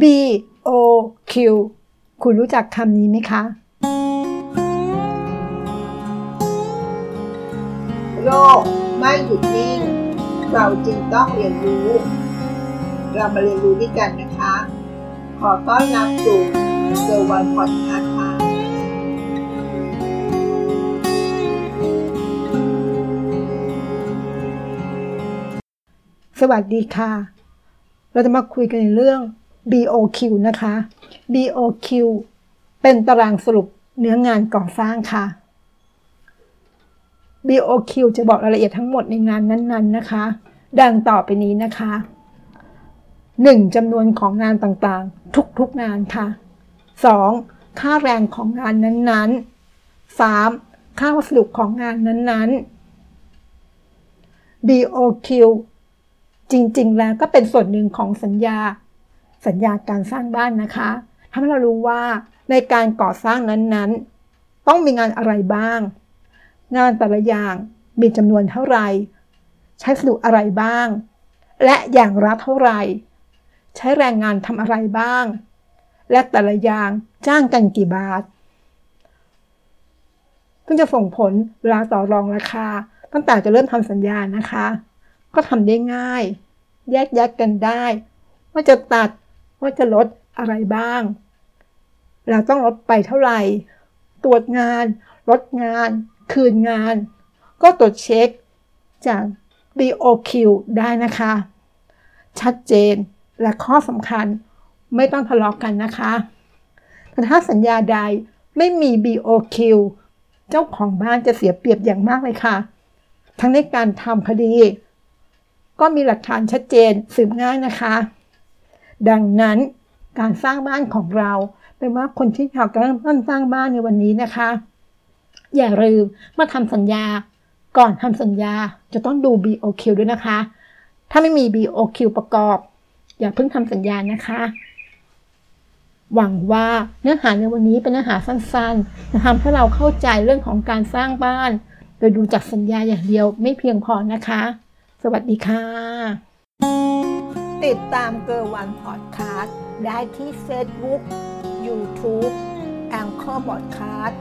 B O Q คุณรู้จักคำนี้ไหมคะโลกไม่หยุดนิ่ง เราจึงต้องเรียนรู้ เรามาเรียนรู้ด้วยกันนะคะ ขอต้อนรับสู่เซอร์วันพอดคาส์ค่ะสวัสดีค่ะ เราจะมาคุยกันในเรื่อง BOQ นะคะ BOQ เป็นตารางสรุปเนื้องานก่อสร้างค่ะ BOQ จะบอกรายละเอียดทั้งหมดในงานนั้น ๆ นะคะ ดังต่อไปนี้นะคะ 1. จำนวนของงานต่างๆ ทุกๆงานค่ะ 2. ค่าแรงของงานนั้นๆ 3. ค่าวัสดุของงานนั้นๆ BOQ จริงๆ แล้วก็เป็นส่วนหนึ่งของสัญญา สัญญาการสร้างบ้านนะคะทำให้เรารู้ว่าในการก่อสร้างนั้นๆ ต้องมีงานอะไรบ้าง งานแต่ละอย่างมีจำนวนเท่าไหร่ ใช้วัสดุอะไรบ้าง และอย่างละเท่าไหร่ ใช้แรงงานทำอะไรบ้าง และแต่ละอย่างจ้างกันกี่บาทซึ่งจะส่งผลเวลาต่อรองราคา ตั้งแต่จะเริ่มทำสัญญานะคะ ก็ทำได้ง่าย แยกแยกกันได้ ว่าจะตัด ว่าจะลดอะไรบ้าง เราต้องลดไปเท่าไหร่ ตรวจงาน ลดงาน คืนงาน ก็ตรวจเช็คจาก BOQ ได้นะคะ ชัดเจนและข้อสำคัญไม่ต้องทะเลาะกกันนะคะแต่ถ้าสัญญาใดไม่มี BOQ เจ้าของบ้านจะเสียเปรียบอย่างมากเลยค่ะ ทั้งในการทำคดี ก็มีหลักฐานชัดเจนสืบง่ายนะคะ ดังนั้นการสร้างบ้านของเราเป็นว่าคนที่อยากเริ่มต้นสร้างบ้านในวันนี้นะคะ อย่าลืมเมื่อทำสัญญา ก่อนทำสัญญาจะต้องดู BOQ ด้วยนะคะ ถ้าไม่มี BOQ ประกอบ อย่าเพิ่งทำสัญญานะคะ หวังว่าเนื้อหาในวันนี้เป็นเนื้อหาสั้นๆจะทำให้เราเข้าใจเรื่องของการสร้างบ้าน โดยดูจากสัญญาอย่างเดียวไม่เพียงพอนะคะ สวัสดีค่ะ ติดตามเกอร์วันพอดคาสต์ได้ที่เฟซบุ๊กยูทูบแองเกอร์บอดคาสต์